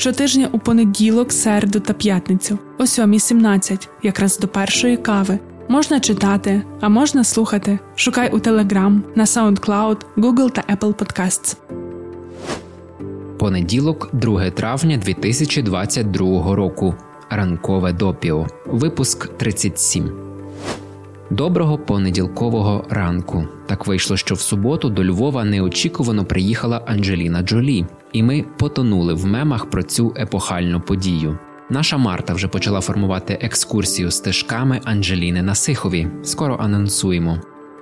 Щотижня у понеділок, середу та п'ятницю, о 7.17, якраз до першої кави. Можна читати, а можна слухати. Шукай у Telegram, на SoundCloud, Google та Apple Podcasts. Понеділок, 2 травня 2022 року. Ранкове допіо. Випуск 37. Доброго понеділкового ранку. Так вийшло, що в суботу до Львова неочікувано приїхала Анджеліна Джолі, і ми потонули в мемах про цю епохальну подію. Наша Марта вже почала формувати екскурсію стежками Анджеліни на Сихові. Скоро анонсуємо.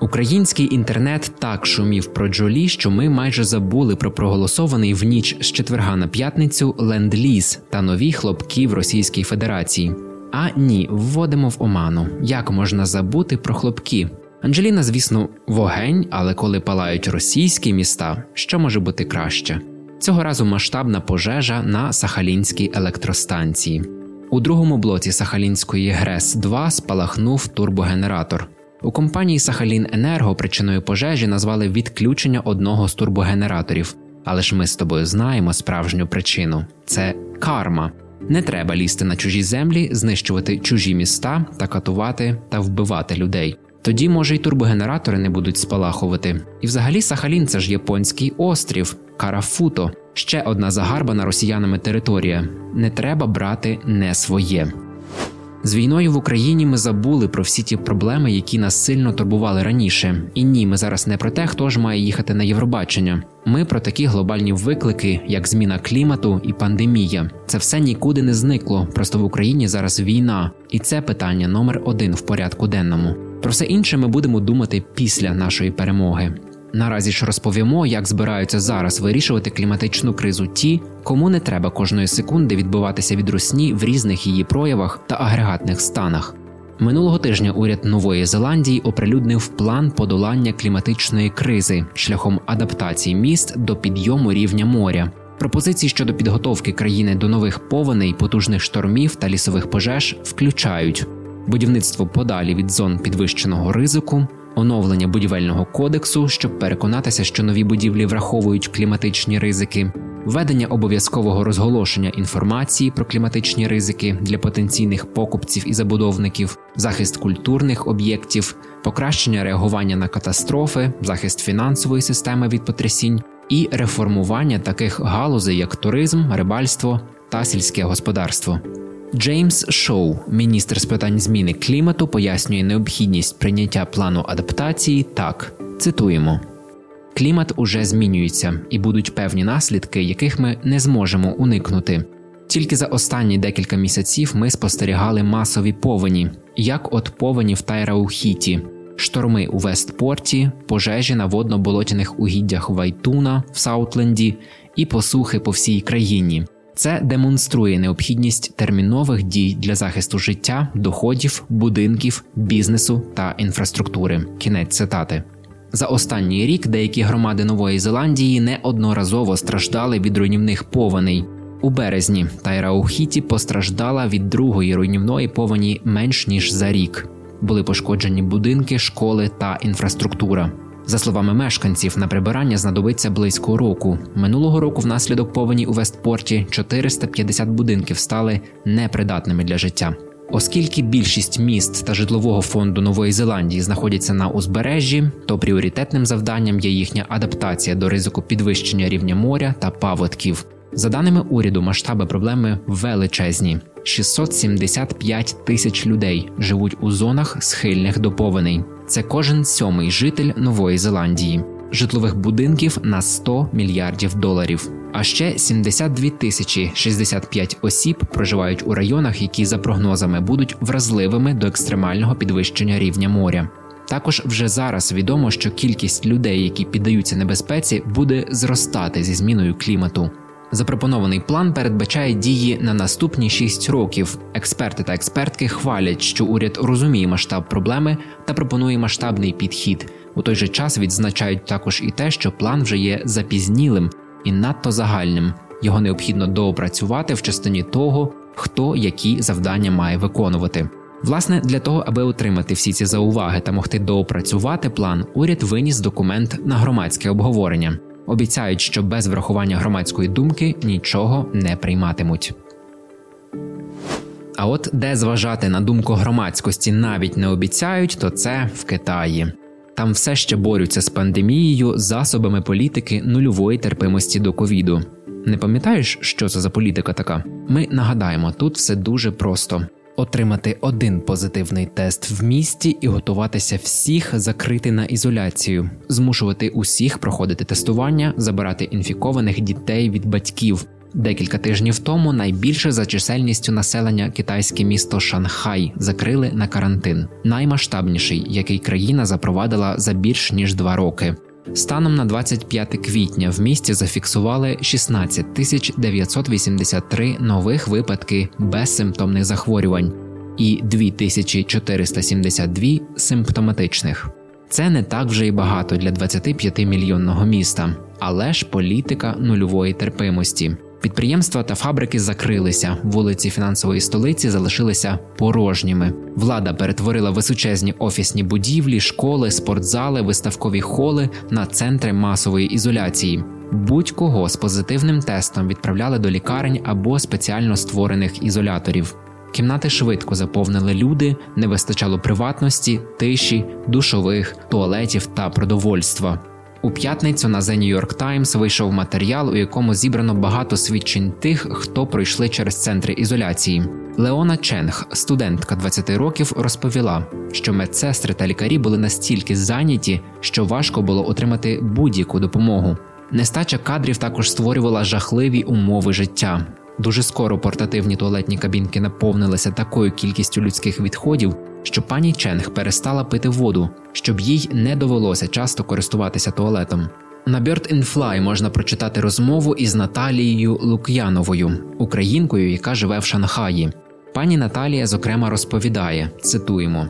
Український інтернет так шумів про Джолі, що ми майже забули про проголосований в ніч з четверга на п'ятницю ленд-ліз та нові хлопки в Російській Федерації. А ні, вводимо в оману. Як можна забути про хлопки? Анджеліна, звісно, вогень, але коли палають російські міста, що може бути краще? Цього разу масштабна пожежа на Сахалінській електростанції. У другому блоці Сахалінської ГРЕС 2 спалахнув турбогенератор. У компанії Сахалін Енерго причиною пожежі назвали відключення одного з турбогенераторів. Але ж ми з тобою знаємо справжню причину це карма. Не треба лізти на чужі землі, знищувати чужі міста та катувати та вбивати людей. Тоді, може, й турбогенератори не будуть спалахувати. І взагалі Сахалін це ж японський острів, Карафуто, ще одна загарбана росіянами територія. Не треба брати не своє. З війною в Україні ми забули про всі ті проблеми, які нас сильно турбували раніше. І ні, ми зараз не про те, хто ж має їхати на Євробачення. Ми про такі глобальні виклики, як зміна клімату і пандемія. Це все нікуди не зникло. Просто в Україні зараз війна, і це питання номер один в порядку денному. Про все інше ми будемо думати після нашої перемоги. Наразі ж розповімо, як збираються зараз вирішувати кліматичну кризу ті, кому не треба кожної секунди відбиватися від русні в різних її проявах та агрегатних станах. Минулого тижня уряд Нової Зеландії оприлюднив план подолання кліматичної кризи шляхом адаптації міст до підйому рівня моря. Пропозиції щодо підготовки країни до нових повеней, потужних штормів та лісових пожеж включають будівництво подалі від зон підвищеного ризику, оновлення будівельного кодексу, щоб переконатися, що нові будівлі враховують кліматичні ризики, введення обов'язкового розголошення інформації про кліматичні ризики для потенційних покупців і забудовників, захист культурних об'єктів, покращення реагування на катастрофи, захист фінансової системи від потрясінь і реформування таких галузей, як туризм, рибальство та сільське господарство. Джеймс Шоу, міністр з питань зміни клімату, пояснює необхідність прийняття плану адаптації так: цитуємо. Клімат уже змінюється, і будуть певні наслідки, яких ми не зможемо уникнути. Тільки за останні декілька місяців ми спостерігали масові повені, як от повені в Тайраухіті, шторми у Вестпорті, пожежі на водно-болотяних угіддях Вайтуна в Саутленді і посухи по всій країні. Це демонструє необхідність термінових дій для захисту життя, доходів, будинків, бізнесу та інфраструктури. Кінець цитати. За останній рік деякі громади Нової Зеландії неодноразово страждали від руйнівних повеней. У березні Тайраухіті постраждала від другої руйнівної повені менш ніж за рік. Були пошкоджені будинки, школи та інфраструктура. За словами мешканців, на прибирання знадобиться близько року. Минулого року, внаслідок повені у Вестпорті, 450 будинків стали непридатними для життя. Оскільки більшість міст та житлового фонду Нової Зеландії знаходяться на узбережжі, то пріоритетним завданням є їхня адаптація до ризику підвищення рівня моря та паводків. За даними уряду, масштаби проблеми величезні. 675 тисяч людей живуть у зонах схильних до повеней. Це кожен сьомий житель Нової Зеландії, житлових будинків на 100 мільярдів доларів. А ще 72 тисячі 65 осіб проживають у районах, які за прогнозами будуть вразливими до екстремального підвищення рівня моря. Також вже зараз відомо, що кількість людей, які піддаються небезпеці, буде зростати зі зміною клімату. Запропонований план передбачає дії на наступні 6 років. Експерти та експертки хвалять, що уряд розуміє масштаб проблеми та пропонує масштабний підхід. У той же час відзначають також і те, що план вже є запізнілим і надто загальним. Його необхідно доопрацювати в частині того, хто які завдання має виконувати. Власне, для того, аби отримати всі ці зауваги та могти доопрацювати план, уряд виніс документ на громадське обговорення. Обіцяють, що без врахування громадської думки нічого не прийматимуть. А от де зважати на думку громадськості навіть не обіцяють, то це в Китаї. Там все ще борються з пандемією засобами політики нульової терпимості до ковіду. Не пам'ятаєш, що це за політика така? Ми нагадаємо, тут все дуже просто отримати один позитивний тест в місті і готуватися всіх закрити на ізоляцію, змушувати усіх проходити тестування, забирати інфікованих дітей від батьків. Декілька тижнів тому найбільше за чисельністю населення китайське місто Шанхай закрили на карантин, наймасштабніший, який країна запровадила за більш ніж два роки. Станом на 25 квітня в місті зафіксували 16 тисяч 983 нових випадки безсимптомних захворювань і 2472 симптоматичних. Це не так вже й багато для 25 мільйонного міста, але ж політика нульової терпимості. Підприємства та фабрики закрилися, вулиці фінансової столиці залишилися порожніми. Влада перетворила височезні офісні будівлі, школи, спортзали, виставкові холи на центри масової ізоляції. Будь-кого з позитивним тестом відправляли до лікарень або спеціально створених ізоляторів. Кімнати швидко заповнили люди, не вистачало приватності, тиші, душових, туалетів та продовольства. У п'ятницю на The New York Times вийшов матеріал, у якому зібрано багато свідчень тих, хто пройшли через центри ізоляції. Леона Ченг, студентка 20 років, розповіла, що медсестри та лікарі були настільки зайняті, що важко було отримати будь-яку допомогу. Нестача кадрів також створювала жахливі умови життя. Дуже скоро портативні туалетні кабінки наповнилися такою кількістю людських відходів, що пані Ченг перестала пити воду, щоб їй не довелося часто користуватися туалетом. На Bird in Fly можна прочитати розмову із Наталією Лук'яновою, українкою, яка живе в Шанхаї. Пані Наталія, зокрема, розповідає: цитуємо.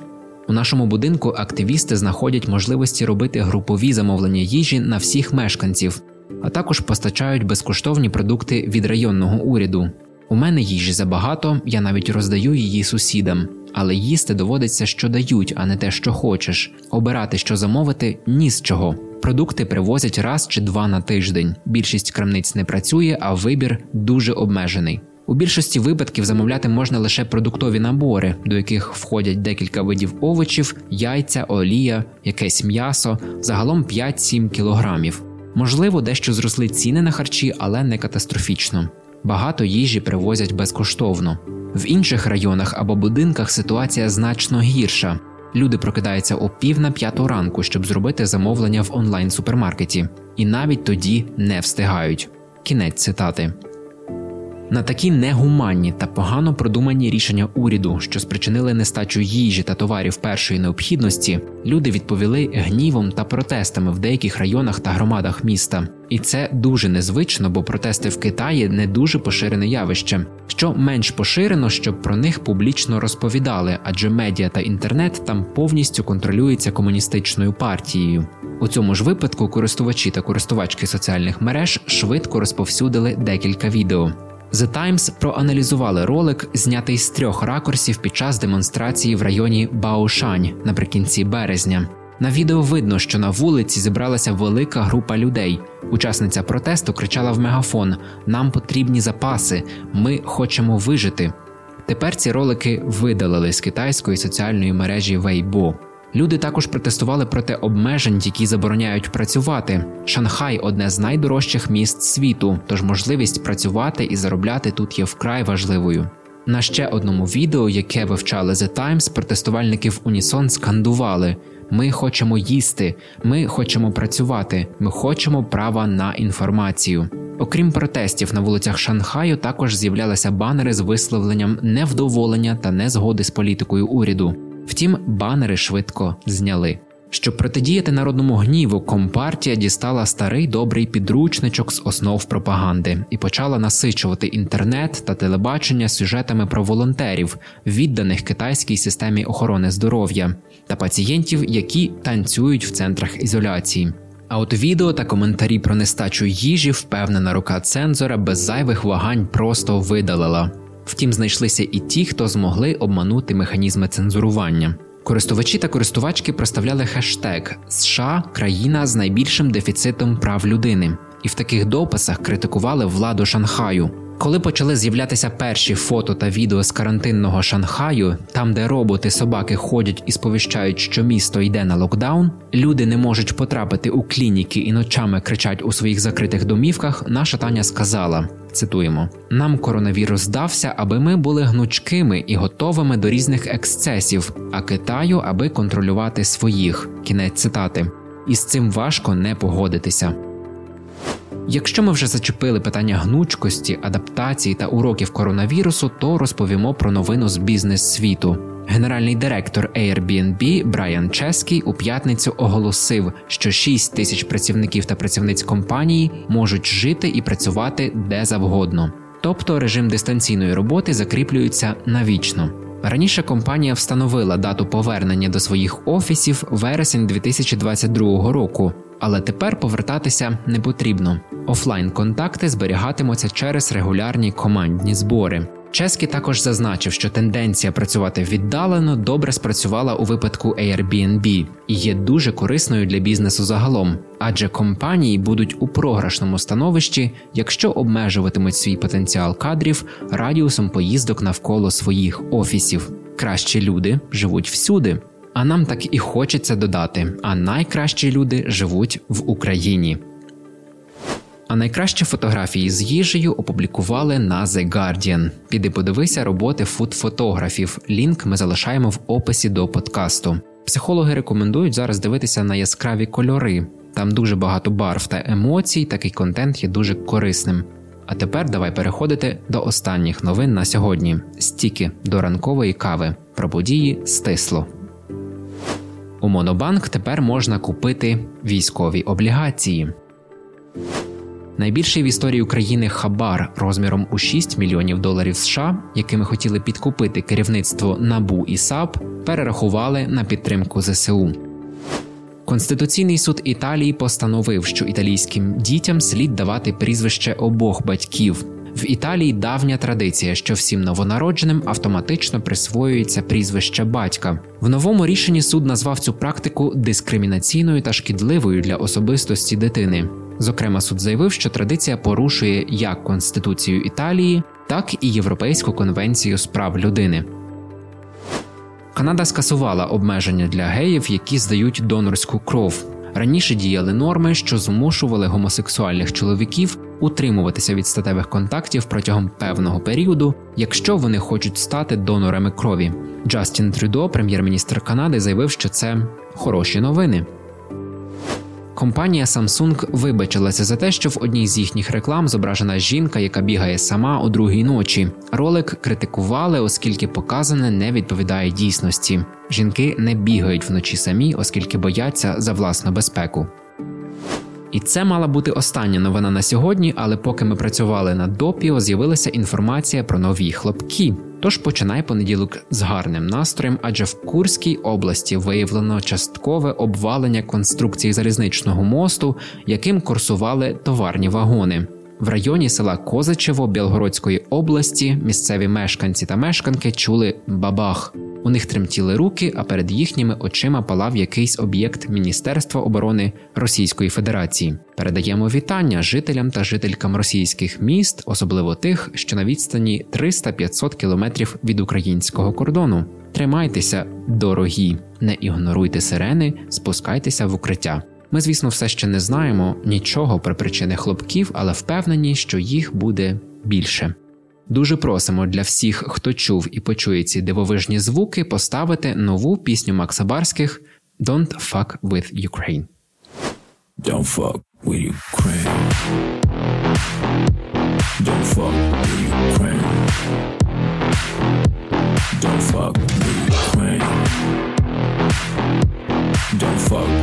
У нашому будинку активісти знаходять можливості робити групові замовлення їжі на всіх мешканців, а також постачають безкоштовні продукти від районного уряду. У мене їжі забагато, я навіть роздаю її сусідам, але їсти доводиться, що дають, а не те, що хочеш. Обирати, що замовити, ні з чого. Продукти привозять раз чи два на тиждень. Більшість крамниць не працює, а вибір дуже обмежений. У більшості випадків замовляти можна лише продуктові набори, до яких входять декілька видів овочів, яйця, олія, якесь м'ясо, загалом 5-7 кілограмів. Можливо, дещо зросли ціни на харчі, але не катастрофічно. Багато їжі привозять безкоштовно. В інших районах або будинках ситуація значно гірша. Люди прокидаються о пів на п'яту ранку, щоб зробити замовлення в онлайн супермаркеті, і навіть тоді не встигають. Кінець цитати. На такі негуманні та погано продумані рішення уряду, що спричинили нестачу їжі та товарів першої необхідності, люди відповіли гнівом та протестами в деяких районах та громадах міста. І це дуже незвично, бо протести в Китаї не дуже поширене явище, що менш поширено, щоб про них публічно розповідали, адже медіа та інтернет там повністю контролюються комуністичною партією. У цьому ж випадку користувачі та користувачки соціальних мереж швидко розповсюдили декілька відео. The Times проаналізували ролик, знятий з трьох ракурсів під час демонстрації в районі Баошань наприкінці березня. На відео видно, що на вулиці зібралася велика група людей. Учасниця протесту кричала в мегафон: Нам потрібні запаси, ми хочемо вижити. Тепер ці ролики видалили з китайської соціальної мережі Weibo. Люди також протестували проти обмежень, які забороняють працювати. Шанхай одне з найдорожчих міст світу, тож можливість працювати і заробляти тут є вкрай важливою. На ще одному відео, яке вивчали The Times, протестувальники в Унісон скандували: Ми хочемо їсти, ми хочемо працювати, ми хочемо права на інформацію. Окрім протестів на вулицях Шанхаю, також з'являлися банери з висловленням невдоволення та незгоди з політикою уряду. Втім, банери швидко зняли. Щоб протидіяти народному гніву, компартія дістала старий добрий підручничок з основ пропаганди і почала насичувати інтернет та телебачення сюжетами про волонтерів, відданих китайській системі охорони здоров'я та пацієнтів, які танцюють в центрах ізоляції. А от відео та коментарі про нестачу їжі впевнена рука цензора без зайвих вагань просто видалила. Втім, знайшлися і ті, хто змогли обманути механізми цензурування. Користувачі та користувачки проставляли хештег США країна з найбільшим дефіцитом прав людини, і в таких дописах критикували владу Шанхаю. Коли почали з'являтися перші фото та відео з карантинного Шанхаю, там де роботи собаки ходять і сповіщають, що місто йде на локдаун, люди не можуть потрапити у клініки і ночами кричать у своїх закритих домівках. Наша Таня сказала: цитуємо: нам коронавірус здався, аби ми були гнучкими і готовими до різних ексцесів, а Китаю, аби контролювати своїх. Кінець цитати. І з цим важко не погодитися. Якщо ми вже зачепили питання гнучкості, адаптації та уроків коронавірусу, то розповімо про новину з бізнес-світу. Генеральний директор Airbnb Брайан Чеський у п'ятницю оголосив, що 6 тисяч працівників та працівниць компанії можуть жити і працювати де завгодно. Тобто режим дистанційної роботи закріплюється навічно. Раніше компанія встановила дату повернення до своїх офісів вересень 2022 року, але тепер повертатися не потрібно. Офлайн контакти зберігатимуться через регулярні командні збори. Чеський також зазначив, що тенденція працювати віддалено добре спрацювала у випадку Airbnb і є дуже корисною для бізнесу загалом, адже компанії будуть у програшному становищі, якщо обмежуватимуть свій потенціал кадрів радіусом поїздок навколо своїх офісів. Кращі люди живуть всюди. А нам так і хочеться додати: а найкращі люди живуть в Україні. А найкращі фотографії з їжею опублікували на The Guardian. Піди подивися роботи фуд-фотографів. Лінк ми залишаємо в описі до подкасту. Психологи рекомендують зараз дивитися на яскраві кольори. Там дуже багато барв та емоцій. Такий контент є дуже корисним. А тепер давай переходити до останніх новин на сьогодні: стіки до ранкової кави. Про події стисло. У Монобанк тепер можна купити військові облігації. Найбільший в історії України хабар розміром у 6 мільйонів доларів США, якими хотіли підкупити керівництво НАБУ і САП, перерахували на підтримку ЗСУ. Конституційний суд Італії постановив, що італійським дітям слід давати прізвище обох батьків. В Італії давня традиція, що всім новонародженим автоматично присвоюється прізвище батька. В новому рішенні суд назвав цю практику дискримінаційною та шкідливою для особистості дитини. Зокрема, суд заявив, що традиція порушує як Конституцію Італії, так і Європейську конвенцію з прав людини. Канада скасувала обмеження для геїв, які здають донорську кров. Раніше діяли норми, що змушували гомосексуальних чоловіків утримуватися від статевих контактів протягом певного періоду, якщо вони хочуть стати донорами крові. Джастін Трюдо, прем'єр-міністр Канади, заявив, що це хороші новини. Компанія Samsung вибачилася за те, що в одній з їхніх реклам зображена жінка, яка бігає сама о другій ночі. Ролик критикували, оскільки показане не відповідає дійсності. Жінки не бігають вночі самі, оскільки бояться за власну безпеку. І це мала бути остання новина на сьогодні, але поки ми працювали над допіо, з'явилася інформація про нові хлопки. Тож починай понеділок з гарним настроєм, адже в Курській області виявлено часткове обвалення конструкції залізничного мосту, яким курсували товарні вагони. В районі села Козачево Білгородської області місцеві мешканці та мешканки чули бабах. У них тремтіли руки, а перед їхніми очима палав якийсь об'єкт Міністерства оборони Російської Федерації. Передаємо вітання жителям та жителькам російських міст, особливо тих, що на відстані 300-500 кілометрів від українського кордону. Тримайтеся, дорогі, не ігноруйте сирени, спускайтеся в укриття. Ми, звісно, все ще не знаємо нічого про причини хлопків, але впевнені, що їх буде більше. Дуже просимо для всіх, хто чув і почує ці дивовижні звуки, поставити нову пісню Макса Барських «Don't fuck with Ukraine». Don't fuck with Ukraine. Don't fuck with Ukraine. Don't fuck with Ukraine. Don't fuck